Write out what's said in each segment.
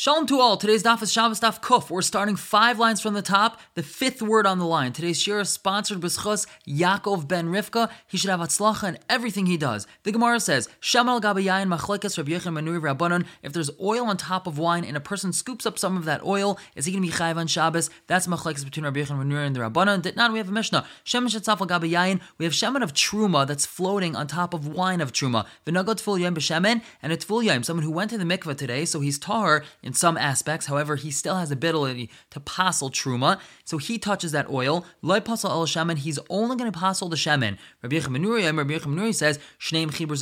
Shalom to all. Today's daf is Shabbos daf Kuf. We're starting five lines from the top, the fifth word on the line. Today's shir is sponsored b'schos Yaakov ben Rivka. He should have atzlacha in everything he does. The Gemara says, Shamal gabayayin machlekas Rabbi Yechon Manuri Rabbanon. If there's oil on top of wine and a person scoops up some of that oil, is he going to be chayiv on Shabbos? That's machlekas between Rabbi Yechon Manuri and the Rabbanon. Did not we have a Mishnah. Shemen shetzafal gabayayin. We have shemen of truma that's floating on top of wine of truma. V'nagot tful yom b'shemen and a tful yom. Someone who went to the mikveh today, so he's tahar in some aspects. However, he still has ability to passel truma, so he touches that oil. Loy pasal el shemen. He's only going to passel the shemen. Rabbi Yechamanuri, Rabbi Yechamanuri says shneim chibur.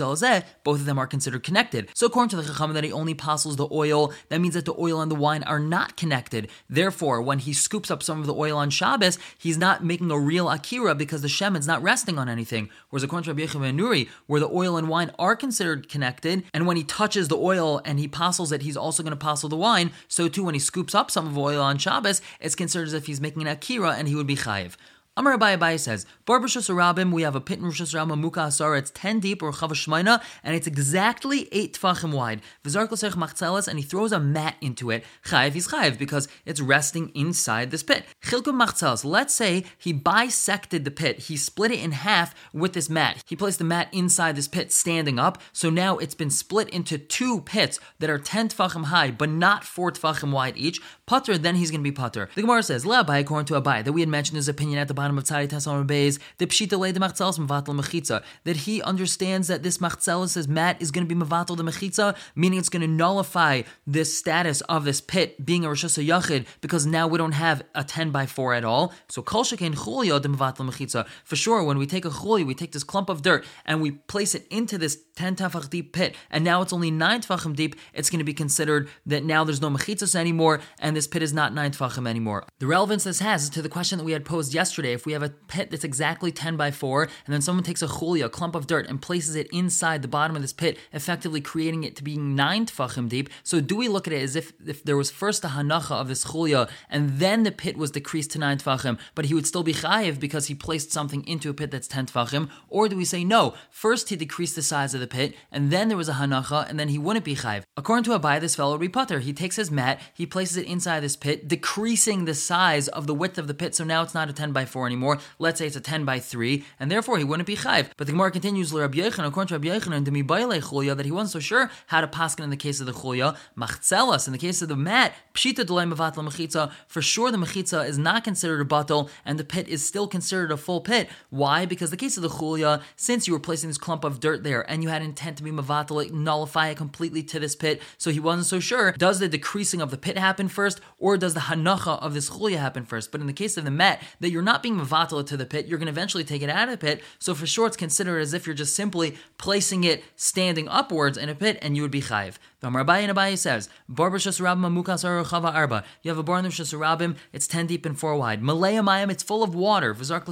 Both of them are considered connected. So according to the Chacham, that he only passels the oil. That means that the oil and the wine are not connected. Therefore, when he scoops up some of the oil on Shabbos, he's not making a real akira because the shemen's not resting on anything. Whereas according to Rabbi Yechamanuri, where the oil and wine are considered connected, and when he touches the oil and he passels it, he's also going to passel the wine. So too, when he scoops up some of oil on Shabbos, it's considered as if he's making an akira and he would be chayiv. Amar Abai Abai says, Bar B'Shus Rabim, we have a pit in Rosh Hashanah Muka Asara, it's 10 deep or Chava Shmaina, and it's exactly 8 tfachim wide. V'zark l'sech machzelas, and he throws a mat into it. Chayiv, he's chayiv, because it's resting inside this pit. Chilkum machzelas, let's say he bisected the pit, he split it in half with this mat. He placed the mat inside this pit standing up, so now it's been split into two pits that are 10 tfachim high, but not 4 tfachim wide each. Putter, then he's going to be putter. The Gemara says, Le'abai, according to Abai, that we had mentioned his opinion at the bottom of Tzari Tesson Beis, the Pshita Le de Machzelis Mevatel Mechitza, that he understands that this Machzelis, says mat, is going to be Mevatel the Mechitza, meaning it's going to nullify this status of this pit being a Rosh Yachid, because now we don't have a 10 by 4 at all. So Kol Shekain Chulya de Mevatel Mechitza. For sure, when we take a Chulya, we take this clump of dirt and we place it into this 10 tefach deep pit, and now it's only 9 tefachim deep, it's going to be considered that now there's no mechitzas anymore, and this pit is not 9 tefachim anymore. The relevance this has is to the question that we had posed yesterday. If we have a pit that's exactly 10 by 4, and then someone takes a chulia, a clump of dirt, and places it inside the bottom of this pit, effectively creating it to be 9 tefachim deep, so do we look at it as if, if there was first a hanacha of this chulia, and then the pit was decreased to 9 tefachim, but he would still be chayiv because he placed something into a pit that's 10 tefachim, or do we say no, first he decreased the size of the pit, and then there was a hanacha, and then he wouldn't be chayiv. According to Abai, this fellow would be putter. He takes his mat, he places it inside this pit, decreasing the size of the width of the pit, so now it's not a 10 by 4 anymore. Let's say it's a 10 by 3, and therefore he wouldn't be chayiv. But the Gemara continues, according to Rabbi and Demi Chulya, that he wasn't so sure how to paskin in the case of the Chulya, Machzelas, in the case of the mat, Pshita delay Mavatla Mechitza, for sure the Mechitza is not considered a bottle, and the pit is still considered a full pit. Why? Because the case of the Chulya, since you were placing this clump of dirt there, and you had intent to be Mavatal, nullify it completely to this pit, so he wasn't so sure. Does the decreasing of the pit happen first, or does the Hanacha of this Chulya happen first? But in the case of the mat, that you're not being Mavatal to the pit, you're going to eventually take it out of the pit, so for sure it's considered as if you're just simply placing it standing upwards in a pit, and you would be Chayiv. The Abai and Abai says, Barber Shasarabim Mukas Chava Arba. You have a barn of Shasarabim, it's 10 deep and 4 wide. Malaya Mayim, it's full of water. Vizark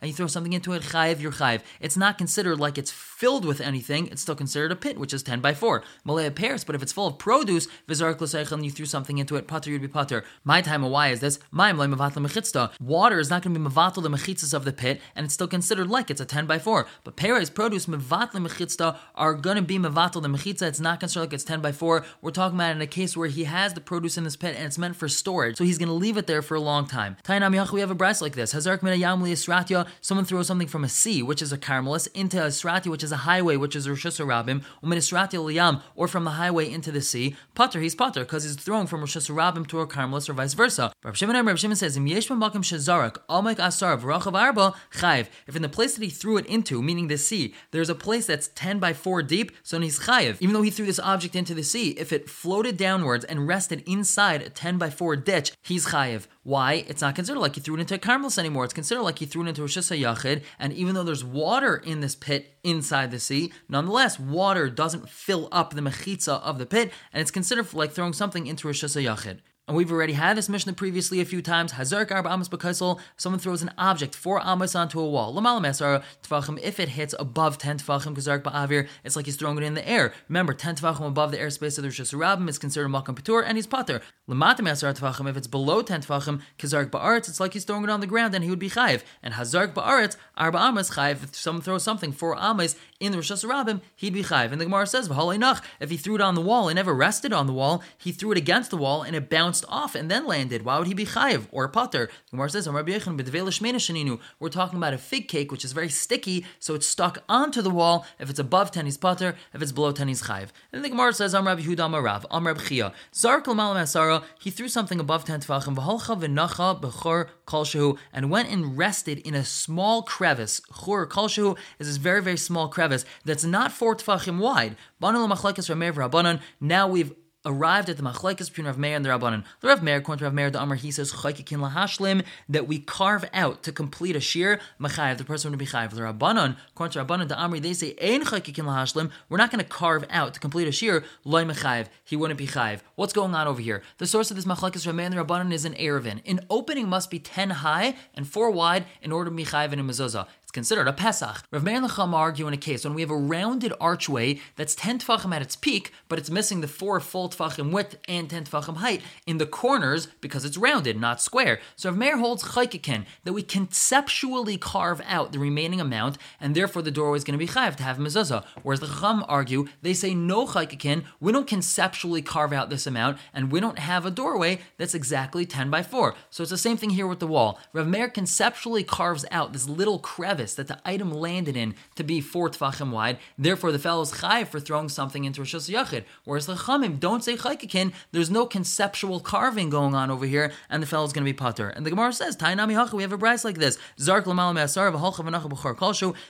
and you throw something into it, Chayiv, you're Chayiv. It's not considered like it's filled with anything, it's still considered a pit, which is 10 by 4. Malaya pears, but if it's full of produce, Vizark and you threw something into it, Pater, you'd be Pater. My time why is this? Lai Mavatla Mechitzta. Water is not going to be Mavatal the Mechitzas of the pit, and it's still considered like it's a 10 by 4. But pears, produce, Mavatla Mechitzta are going to be Mavatal the Mechitza, it's not considered like it's 10 by 4. We're talking about in a case where he has the produce in this pit and it's meant for storage, so he's going to leave it there for a long time. Tainam Yach, we have a brass like this. Hazark mina yamli esratya, someone throws something from a sea, which is a carmelis, into a esratya, which is a highway, which is Rosh Hashanah, or from the highway into the sea. Potter, he's potter, because he's thrown from Rosh Hashanah to a carmelis, or vice versa. Rav Shimon, says, Im yesh makim shazarak, almek asar, v'rachav arba, chayv. If in the place that he threw it into, meaning the sea, there's a place that's 10 by 4 deep, so he's chayiv. Even though he threw this object into the sea, if it floated downwards and rested inside a 10 by 4 ditch, he's chayiv. Why? It's not considered like he threw it into a carmelis anymore. It's considered like he threw it into a shisa yachid, and even though there's water in this pit inside the sea, nonetheless, water doesn't fill up the mechitza of the pit, and it's considered like throwing something into a shisa yachid. And we've already had this Mishnah previously a few times. Hazark arba amas b'kaisel. Someone throws an object four amas onto a wall. Lamal mesar tefachim. If it hits above ten tefachim, kazark ba'avir, it's like he's throwing it in the air. Remember, ten tefachim above the airspace of the Rosh Hashanah is considered makam patur, and he's pater. Lamata mesar tefachim. If it's below ten tefachim, kazark ba'aretz, it's like he's throwing it on the ground, and he would be chayiv. And hazark ba'aretz arba amas chayiv. If someone throws something four amas in the Rosh Hashanah, he'd be chayiv. And the Gemara says, if he threw it on the wall and never rested on the wall, he threw it against the wall and it bounced bounced off and then landed. Why would he be chayiv or? The Gemara says, we're talking about a fig cake which is very sticky, so it's stuck onto the wall. If it's above 10, he's. If it's below 10, he's chayiv. And the Gemara says, Amr Yehuda Amarav, Amr Chia, Zark Asara, he threw something above 10 tefachim, v'halcha v'nacha b'chor kalshehu, and went and rested in a small crevice. Chor kalshehu is this very, very small crevice that's not four tefachim wide. Now we've arrived at the machlekes between Rav Meir and the Rabbanan. The Rav Meir, according to Rav Meir the Amr, he says chaykikin lahashlim that we carve out to complete a shear machayev. The person would be chayev. The Rabbanan, according to Rabbanan the Amri, they say ein chaykikin lahashlim. We're not going to carve out to complete a shear loy mechayev. He wouldn't be chayev. What's going on over here? The source of this machlekes Rav Meir and the Rabbanan is an erevin. An opening must be ten high and four wide in order to be chayev in a mezuzah. It's considered a Pesach. Rav Meir and argue in a case when we have a rounded archway that's 10 tefachim at its peak, but it's missing the 4 full tefachim width and 10 tefachim height in the corners because it's rounded, not square. So Rav Meir holds chaykikin that we conceptually carve out the remaining amount, and therefore the doorway is going to be chayav to have mezuzah. Whereas the Chacham argue, they say no chaykikin, we don't conceptually carve out this amount, and we don't have a doorway that's exactly 10 by 4. So it's the same thing here with the wall. Rav Meir conceptually carves out this little crevice that the item landed in to be four tfachim wide. Therefore, the fellow's chai for throwing something into Rosh Yachid. Whereas the chamim don't say chaykikin. There's no conceptual carving going on over here, and the fellow's going to be putter. And the Gemara says, Tainami hacha, we have a price like this. Zark.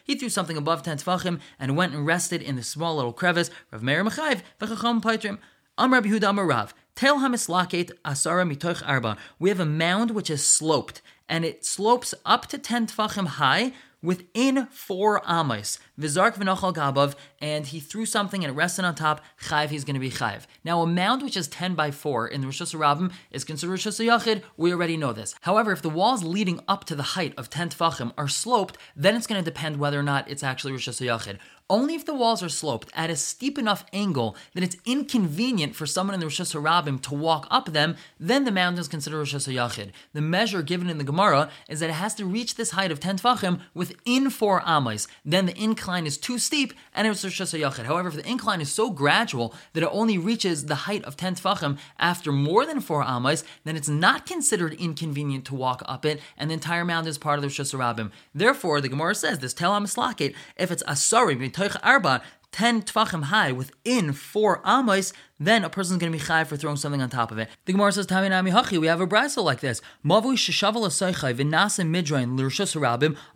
He threw something above ten tfachim and went and rested in the small little crevice. Rav Meir Mechayiv v'chacham paitrim. Am Rabbi Huda Amarav. Tel hamislaket asara mitoch arba. We have a mound which is sloped, and it slopes up to 10 tfachim high, within four amos. Vizark v'nochal gabav, and he threw something and it rested on top. Chayv, he's going to be chayv. Now, a mound which is 10 by 4 in the Rosh Hashanah is considered Rosh Hashanah We already know this. However, if the walls leading up to the height of 10 tfachim are sloped, then it's going to depend whether or not it's actually Rosh Hashanah only if the walls are sloped at a steep enough angle that it's inconvenient for someone in the Rosh Hashanah to walk up them, then the mountain is considered Rosh Hashanah. The measure given in the Gemara is that it has to reach this height of 10 tfachim within four amas. Then the incline is too steep and it's Rosh Hashanah. However, if the incline is so gradual that it only reaches the height of 10 tfachim after more than four amas, then it's not considered inconvenient to walk up it, and the entire mountain is part of the Rosh Hashanah. Therefore, the Gemara says this, Tel HaMislaket, if it's Asari, Arba, 10 tvachim high within four amos, then a person's going to be chai for throwing something on top of it. The Gemara says, Taminami Hachi, we have a brisa like this. A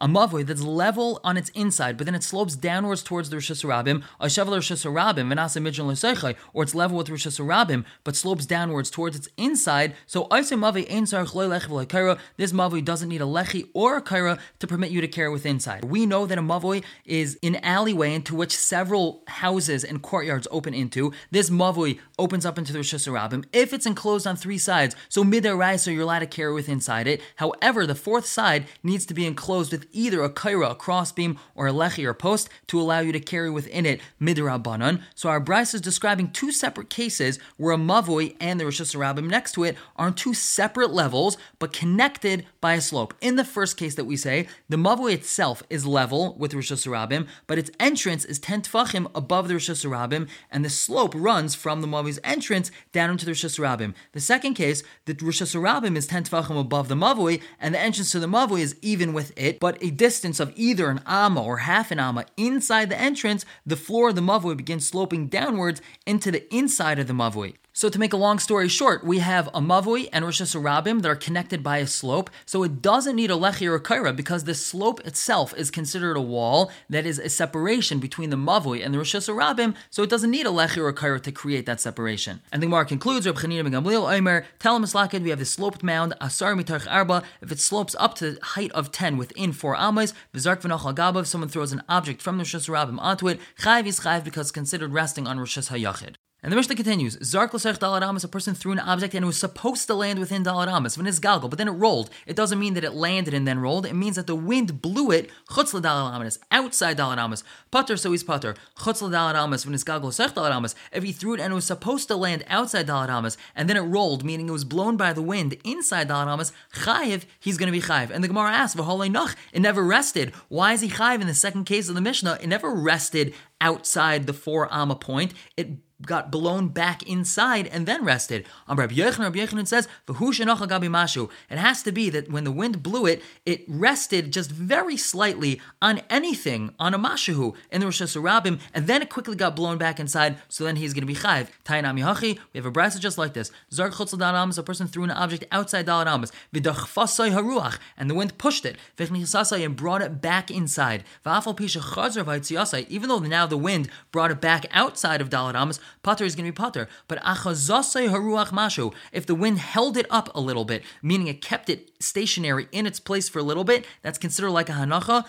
mavui that's level on its inside, but then it slopes downwards towards the rishus harabim, a shaval rishus harabim or it's level with rishus harabim, but slopes downwards towards its inside. So. This mavui doesn't need a lechi or a kaira to permit you to carry with inside. We know that a mavui is an alleyway into which several houses and courtyards open into. This mavui opens up into the Rosh Hashanah if it's enclosed on three sides. So so you're allowed to carry with inside it. However, the fourth side needs to be enclosed with either a kaira, a crossbeam, or a lechi or post to allow you to carry within it midrabanan. So our bryce is describing two separate cases where a mavoi and the Rosh Hashanah next to it are on two separate levels but connected by a slope. In the first case that we say, the mavoi itself is level with Rosh Hashanah, but its entrance is 10 tfachim above the Rosh Hashanah, and the slope runs from the Mavi's entrance down into the Rosh Hashanah. The second case, the Rosh Hashanah is 10 tefachim above the Mavui, and the entrance to the Mavui is even with it, but a distance of either an Amma or half an Amma inside the entrance, the floor of the Mavui begins sloping downwards into the inside of the Mavui. So to make a long story short, we have a mavui and Rosh Hashanah that are connected by a slope. So it doesn't need a lechi or a kaira because the slope itself is considered a wall that is a separation between the mavui and the Rosh Hashanah. So it doesn't need a lechi or a kaira to create that separation. And the Gemara concludes, Reb Chanina Gamliel Omer, him we have the sloped mound, asar mitarch arba, if it slopes up to the height of 10 within four amas, v'zark v'nachal gabav, someone throws an object from the Rosh Hashanah onto it, chayv is chayv because it's considered resting on Rosh Hayachid. And the Mishnah continues, Zark l'sech dalaramas, a person threw an object and it was supposed to land within dalaramas, when it's galgal, but then it rolled. It doesn't mean that it landed and then rolled. It means that the wind blew it chutz l'dalaramas, outside dalaramas. Putter, so he's putter. Chutz it's galgal l'sech dalaramas. If he threw it and it was supposed to land outside dalaramas, and then it rolled, meaning it was blown by the wind inside dalaramas, chayiv, he's going to be chayiv. And the Gemara asks, v'holei noch, it never rested. Why is he chayiv in the second case of the Mishnah? It never rested outside the four amma point. It got blown back inside and then rested. On Rabbi Yochanan, Rabbi Yochanan says, gabi mashu. It has to be that when the wind blew it, it rested just very slightly on anything, on a mashu in the Rosh Hashanah, and then it quickly got blown back inside, so then he's going to be chayv. Tainami hachi, we have a brasa just like this. Zark chutz amos, a person threw an object outside dalat amos, haruach, and the wind pushed it, and brought it back inside. Vafal Pisha Chazar Even though now the wind brought it back outside of dalat amos, Potter is going to be potter. But haruach mashu, if the wind held it up a little bit, meaning it kept it stationary in its place for a little bit, that's considered like a hanacha.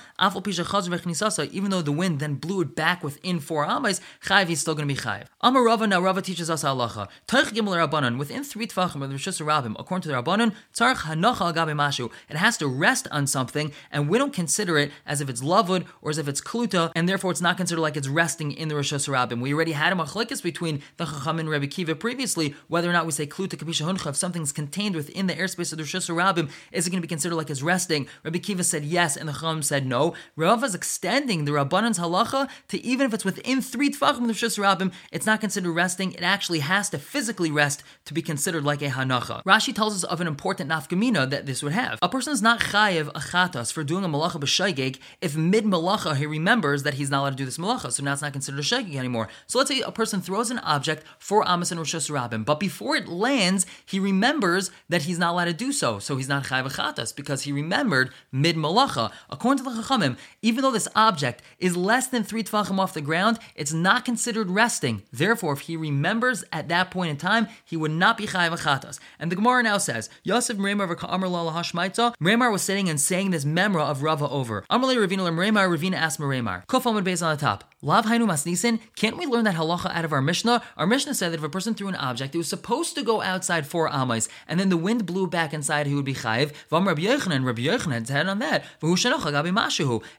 Even though the wind then blew it back within four amas, chayv is still going to be chayv. Amar Rava now Rava teaches us halacha. Teich gimel rabbanon within three tvachim of the Rishus Rabbim, according to the rabbanon, tzarch hanacha agabe mashu. It has to rest on something, and we don't consider it as if it's lavud or as if it's kluta, and therefore it's not considered like it's resting in the Rishus Rabbim. We already had a machlekes between the Chacham and Rabbi Kiva previously, whether or not we say kluta kapisha huncha, if something's contained within the airspace of the Rishus is it going to be considered like it's resting? Rabbi Kiva said yes, and the Chacham said no. Rav is extending the Rabbanan's halacha to even if it's within three tefachim of the Rishus it's not considered resting. It actually has to physically rest to be considered like a hanacha. Rashi tells us of an important nafkamina that this would have. A person is not chayiv achatas for doing a malacha b'shaygeg if mid malacha he remembers that he's not allowed to do this malacha, so now it's not considered a shaygeg anymore. So let's say a person throws an object for Amos and Rosh Hashanah, but before it lands, he remembers that he's not allowed to do so, so he's not chayv chatas because he remembered mid malacha. According to the Chachamim, even though this object is less than three tefachim off the ground, it's not considered resting. Therefore, if he remembers at that point in time, he would not be chayv chatas. And the Gemara now says, Yosef Mremar v'ka'amar la hashmaitza. Was sitting and saying this memra of Rava over. Amalei Ravina Ravina asked Mremar. Kuf Amud Beis on the top. Lav Hainu Masnisin. Can't we learn that halacha out of our Mishnah? Our Mishnah said that if a person threw an object, it was supposed to go outside four amas, and then the wind blew back inside, he would be chayiv. Vam Rabbi Yochanan, Rabbi Yochanan said on that,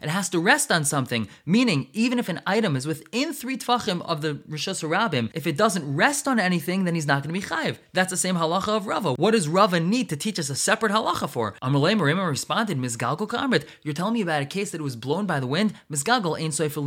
it has to rest on something, meaning even if an item is within three tfachim of the Rishos Rabbim, if it doesn't rest on anything, then he's not going to be chayiv. That's the same halacha of Rava. What does Rava need to teach us a separate halacha for? Amalei Marima responded, Mizgalko Kamrit, you're telling me about a case that was blown by the wind? Mizgalgal ain't soifel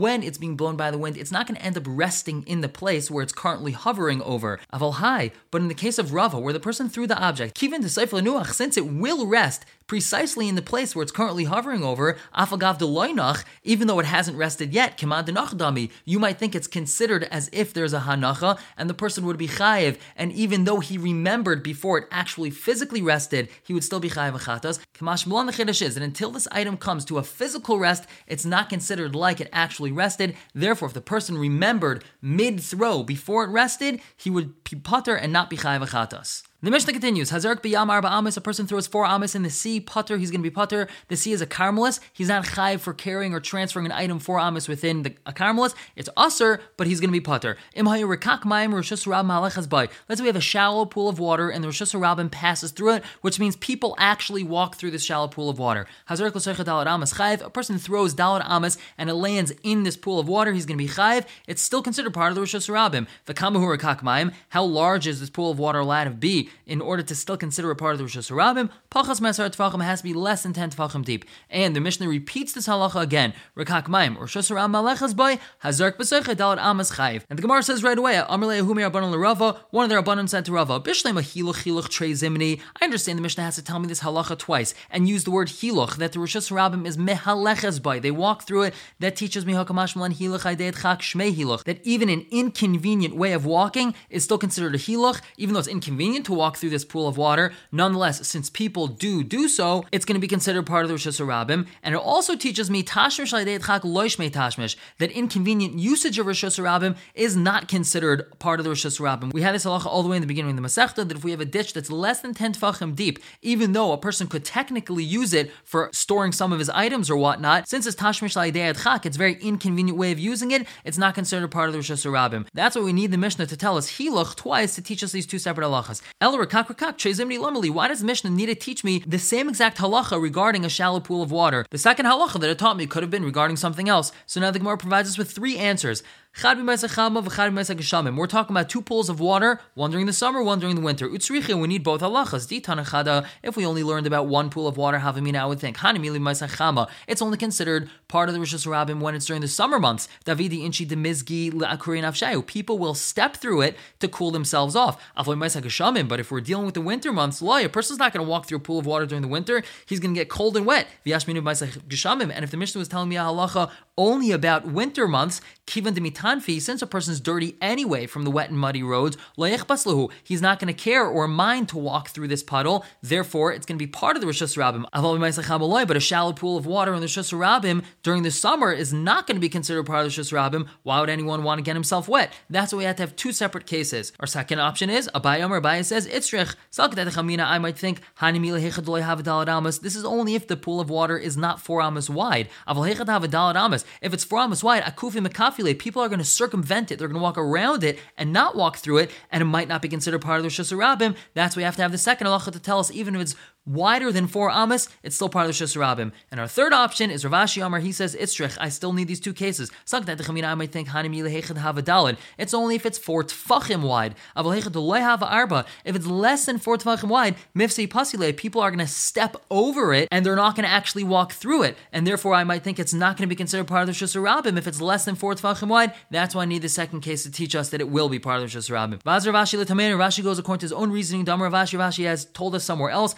When it's being blown by the wind, it's not going to end up resting in the place where it's currently hovering over. Aval high. But in the case of Rava, where the person threw the object, Kivin to since it will rest precisely in the place where it's currently hovering over, afagav deloinach, even though it hasn't rested yet, kemad dami, you might think it's considered as if there's a hanacha, and the person would be chayiv, and even though he remembered before it actually physically rested, he would still be chayiv achatas. Kamash is that until this item comes to a physical rest, it's not considered like it actually rested. Therefore, if the person remembered mid throw before it rested, he would be putter and not be chayiv achatas. The Mishnah continues, Hazark b'yam arba amis, a person throws four amis in the sea, putter, he's going to be putter. The sea is a karmelis, he's not chayiv for carrying or transferring an item four amis within the, a karmelis. It's usser, but he's going to be putter. Let's say we have a shallow pool of water and the Rosh Hashanah passes through it, which means people actually walk through this shallow pool of water. Hazark dalat amis chayiv, a person throws dalat amis and it lands in this pool of water, he's going to be chayiv. It's still considered part of the Rosh Hashanah. The kamahu how large is this pool of water allowed to be? In order to still consider a part of the Rosh Hashanah, Pachas Mesar Tfachim has to be less than 10 Tfachim deep. And the Mishnah repeats this halacha again. Rekak Maim, Rosh Hashanah Malechas Boy, Hazark B'Seicha Dalat Amas Chayiv. And the Gemara says right away, Rabbanon L'Rava, one of their Rabbanon said to Rava, Bishlem Hiluch Hiluch Trei. I understand the Mishnah has to tell me this halacha twice and use the word Hiluch, that the Rosh Hashanah is Mehaleches Boy. They walk through it. That teaches me Hakamash Malan Hiluch Aideit Chak Shmei Hiluch. That even an inconvenient way of walking is still considered a Hiluch, even though it's inconvenient to walk walk through this pool of water. Nonetheless, since people do do so, it's going to be considered part of the Rosh Hashanah. And it also teaches me tashmish that inconvenient usage of Rosh Hashanah is not considered part of the Rosh Hashanah. We had this halacha all the way in the beginning of the Masechta that if we have a ditch that's less than 10 tefachim deep, even though a person could technically use it for storing some of his items or whatnot, since it's tashmish chak, it's a very inconvenient way of using it. It's not considered part of the Rosh Hashanah. That's what we need the Mishnah to tell us hiluch twice to teach us these two separate halachas. Why does Mishnah need to teach me the same exact halacha regarding a shallow pool of water? The second halacha that it taught me could have been regarding something else. So now the Gemara provides us with three answers. We're talking about two pools of water, one during the summer, one during the winter. we need both halachas. If we only learned about one pool of water, havamina, I would think it's only considered part of the Rosh Hashanah when it's during the summer months. Davidi inchi demizgi People will step through it to cool themselves off. But if we're dealing with the winter months, loy, a person's not going to walk through a pool of water during the winter. He's going to get cold and wet. And if the Mishnah was telling me a halacha only about winter months, kivan demitanfi, since a person's dirty anyway from the wet and muddy roads, he's not going to care or mind to walk through this puddle. Therefore, it's going to be part of the Rosh Hashanah. But a shallow pool of water in the Rosh Hashanah during the summer is not going to be considered part of the Rosh Hashanah. Why would anyone want to get himself wet? That's why we have to have two separate cases. Our second option is Abayam or Abaya says Itzrich. I might think this is only if the pool of water is not four amas wide. If it's four amas wide, akufi people are going to circumvent it. They're going to walk around it and not walk through it, and it might not be considered part of the Shusarabim. That's why we have to have the second halacha to tell us, even if it's wider than four amas, it's still part of the Shusarabim. And our third option is Rav Ashi Amar. He says, Itzrich, I still need these two cases. I might think It's only if it's four tfachim wide. Arba. If it's less than four tfachim wide, mifsei pasile, people are going to step over it and they're not going to actually walk through it. And therefore, I might think it's not going to be considered part of the Shusarabim. If it's less than four tfachim wide, that's why I need the second case to teach us that it will be part of the Shusarabim. Rashi goes according to his own reasoning. Damar Rav Ashi has told us somewhere else.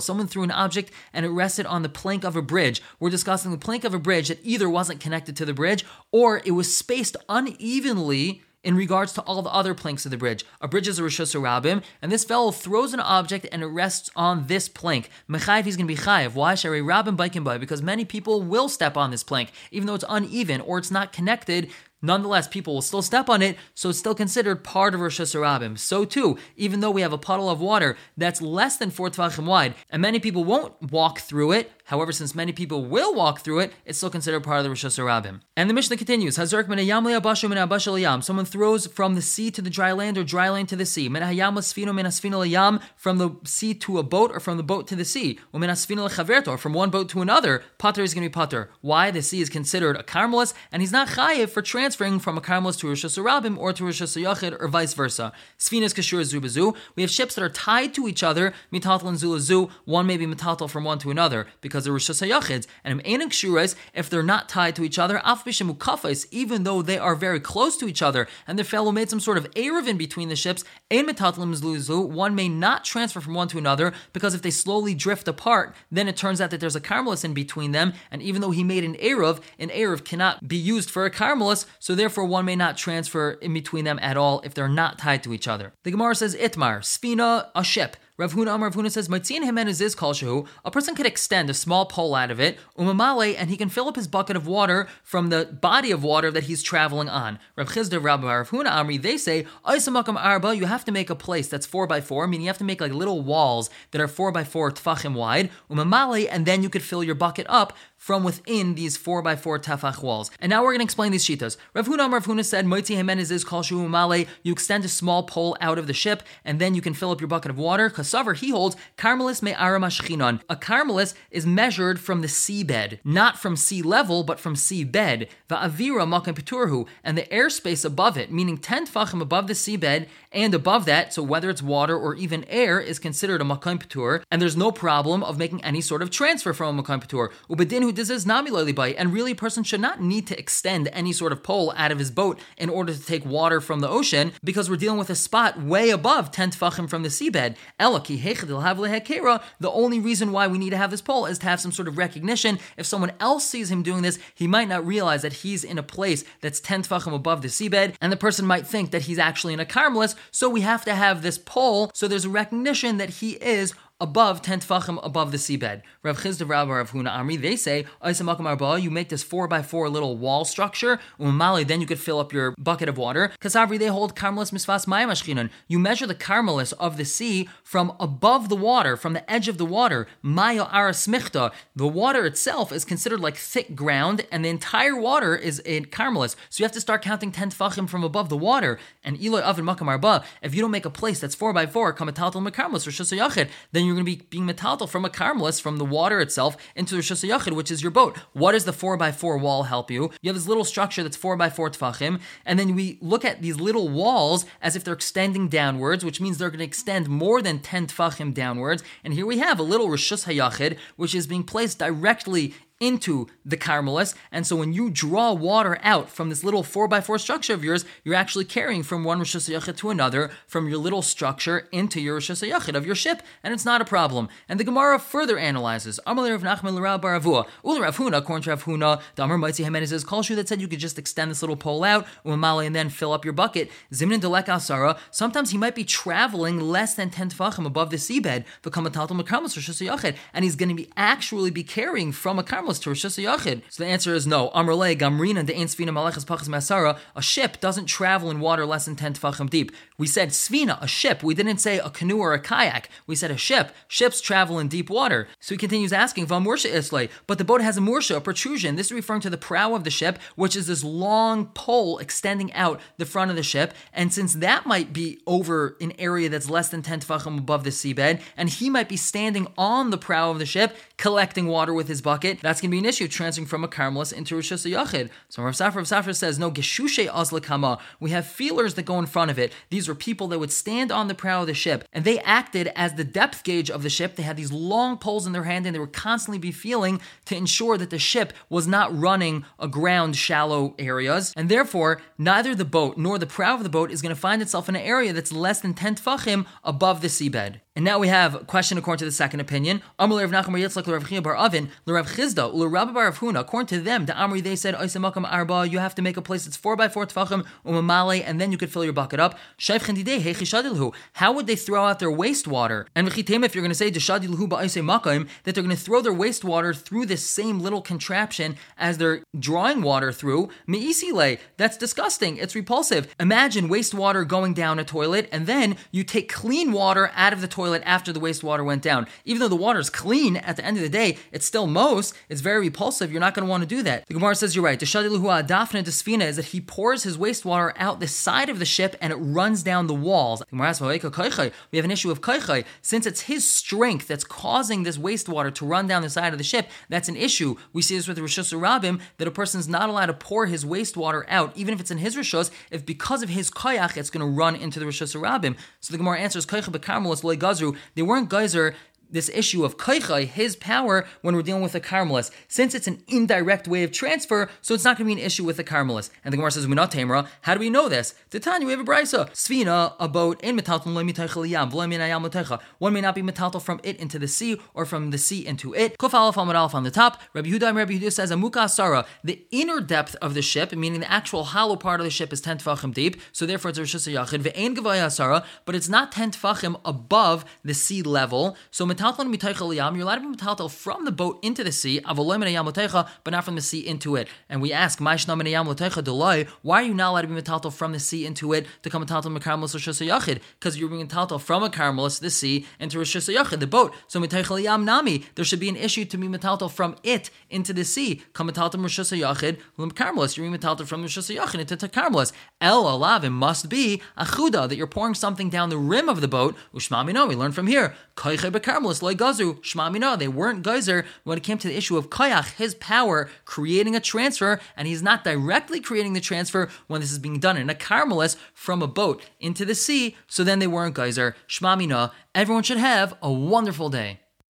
Someone threw an object and it rested on the plank of a bridge. We're discussing the plank of a bridge that either wasn't connected to the bridge or it was spaced unevenly in regards to all the other planks of the bridge. A bridge is a Rosh Rabim, and this fellow throws an object and it rests on this plank. Mechayiv, he's going to be chayiv. Why? Shari Rabim biking by? Because many people will step on this plank, even though it's uneven or it's not connected Nonetheless, people will still step on it, so it's still considered part of Rosh Hashanah. So too, even though we have a puddle of water that's less than four tvachim wide, and many people won't walk through it, However, since many people will walk through it, it's still considered part of the Rosh Hashanah. And the Mishnah continues: Someone throws from the sea to the dry land, or dry land to the sea. Me'na Hayamle Sfino, Me'na Sfino Le Yam. From the sea to a boat, or from the boat to the sea. Or from one boat to another. Pater is going to be pater. Why? The sea is considered a karmelis, and he's not chayiv for transferring from a karmelis to Rosh Hashanah or to Rosh Hashanah, or vice versa. Sfinas kashur zubazu. We have ships that are tied to each other. Mitatal and zulazu. One may be mitatal from one to another because they're Rosh Hashanah and Enik Shurais, if they're not tied to each other, Af Kafais, even though they are very close to each other, and their fellow made some sort of Erev in between the ships, Ein Metatlim Zluzu, one may not transfer from one to another, because if they slowly drift apart, then it turns out that there's a Carmelus in between them, and even though he made an Erev, an Erev cannot be used for a Carmelus, so therefore one may not transfer in between them at all if they're not tied to each other. The Gemara says Itmar, Spina, a ship. Rav Huna Rav Huna says, Matzin Himen is Kol Shehu. A person could extend a small pole out of it, umamale, and he can fill up his bucket of water from the body of water that he's traveling on. Rav Chisda, Rav Huna Amri, they say, Aisamakam Arba, you have to make a place that's four by four, I meaning you have to make like little walls that are four by four tfachim wide, umamale, and then you could fill your bucket up from within these 4x4 tefach walls. And now we're going to explain these shitas. Rav Huna Rav Huna said, Moitzi Jimenez is kol male. You extend a small pole out of the ship, and then you can fill up your bucket of water. Kasavar, he holds, Carmelis me aramashchinon. A Carmelis is measured from the seabed, not from sea level, but from seabed. Va'avira makam peturhu, and the airspace above it, meaning 10 tfachim above the seabed, and above that, so whether it's water or even air, is considered a makam petur, and there's no problem of making any sort of transfer from a makam petur. Ubedinhu and really a person should not need to extend any sort of pole out of his boat in order to take water from the ocean because we're dealing with a spot way above 10 tfachim from the seabed. The only reason why we need to have this pole is to have some sort of recognition. If someone else sees him doing this, he might not realize that he's in a place that's 10 tfachim above the seabed, and the person might think that he's actually in a karmelis, so we have to have this pole so there's a recognition that he is above 10 tfachim above the seabed. Rav Chisda Rav Rav Huna Amri, they say, you make this 4 by 4 little wall structure, umali, then you could fill up your bucket of water. Kasavri, they hold karmelis misfas mayam You measure the karmelis of the sea from above the water, from the edge of the water. Maya arasmichta. The water itself is considered like thick ground, and the entire water is in karmelis. So you have to start counting 10 tfachim from above the water. And Eloy Avin Makam Arba, if you don't make a place that's 4 by 4, kamatal makarmelis or shasayachid, then you're going to be being metaltal from a karmelis, from the water itself, into the Shasayachid, which is your boat. What does the 4x4 wall help you? You have this little structure that's 4x4 tfachim, and then we look at these little walls as if they're extending downwards, which means they're going to extend more than 10 tfachim downwards. And here we have a little Rishus Hayachid, which is being placed directly into the Carmelis. And so when you draw water out from this little 4x4 structure of yours, you're actually carrying from one Rosh Hashanah to another, from your little structure into your Rosh Hashanah of your ship, and it's not a problem. And the Gemara further analyzes, Amalei Rav Nachman L'Rav Baravua, Ul Rav Huna, according to Rav Huna, the Amar Maitzi Hemen says, Kolshu that said you could just extend this little pole out, Umamale, and then fill up your bucket. Zimnin Delek Asara, sometimes he might be traveling less than 10 tefachim above the seabed, and he's going to be actually be carrying from a Carmelis to Rosh Yachid? So the answer is no. Amrle Gamrina de Ein Svina Malachas Pachas Masara. A ship doesn't travel in water less than 10 tefachim deep. We said Svina, a ship. We didn't say a canoe or a kayak. We said a ship. Ships travel in deep water. So he continues asking, Vamursha but the boat has a mursha, a protrusion. This is referring to the prow of the ship, which is this long pole extending out the front of the ship. And since that might be over an area that's less than 10 tefachim above the seabed, and he might be standing on the prow of the ship, collecting water with his bucket, that's going to be an issue transferring from a Carmelis into Rosh Hashanah. So Rav Safra, Rav Safra says, no, Geshushe Azlakama, we have feelers that go in front of it. These were people that would stand on the prow of the ship, and they acted as the depth gauge of the ship. They had these long poles in their hand, and they would constantly be feeling to ensure that the ship was not running aground shallow areas, and therefore, neither the boat nor the prow of the boat is going to find itself in an area that's less than 10 tfachim above the seabed. And now we have a question according to the second opinion. According to them, the Amri they said Arba. You have to make a place that's four by four tefachim umamale, and then you could fill your bucket up. How would they throw out their wastewater? And if you're going to say that they're going to throw their wastewater through this same little contraption as they're drawing water through. That's disgusting. It's repulsive. Imagine wastewater going down a toilet, and then you take clean water out of the toilet toilet after the wastewater went down. Even though the water is clean at the end of the day, it's still most, it's very repulsive. You're not going to want to do that. The Gemara says you're right. The Shadiluhu Adafna Desfina is that he pours his wastewater out the side of the ship and it runs down the walls. The Gemara says, we have an issue of Kaichai. Since it's his strength that's causing this wastewater to run down the side of the ship, that's an issue. We see this with Rishus Rabim that a person is not allowed to pour his wastewater out, even if it's in his Rishos, if because of his Kayach it's going to run into the Rishus Rabim. So the Gemara answers, Kaicha Bekarmelis They weren't guys, geyser this issue of kaichai, his power, when we're dealing with a Carmelis, since it's an indirect way of transfer, so it's not going to be an issue with the Carmelis. And the Gemara says, "We're not tamra." How do we know this? Titania, we have a brisa. Svina, a boat in metaltal One may not be metaltal from it into the sea or from the sea into it. Kuf alf on the top. Rabbi Yehuda, Rabbi Yehuda says, "Amuka asara." The inner depth of the ship, meaning the actual hollow part of the ship, is ten tefachim deep. So therefore, it's a rishus yachid. Gavaya asara, but it's not ten tefachim above the sea level. So you're allowed to be metaltal from the boat into the sea, but not from the sea into it. And we ask, why are you not allowed to be metaltal from the sea into it to come metaltal mekarmelis or yachid? Because you're being metaltal from a karmelis, the sea, into a yachid, the boat. So yam nami, there should be an issue to be metaltal from it into the sea. Come metaltal rishus yachid, karmelis. You're being metaltal from rishus yachid into karmelis. El alav, it must be achuda that you're pouring something down the rim of the boat. Ushmami no, we learn from here. Bekarmelis loy gazu shmamina. They weren't geyser when it came to the issue of kayach, his power creating a transfer, and he's not directly creating the transfer when this is being done in a karmelis from a boat into the sea. So then they weren't geyser shmamina. Everyone should have a wonderful day.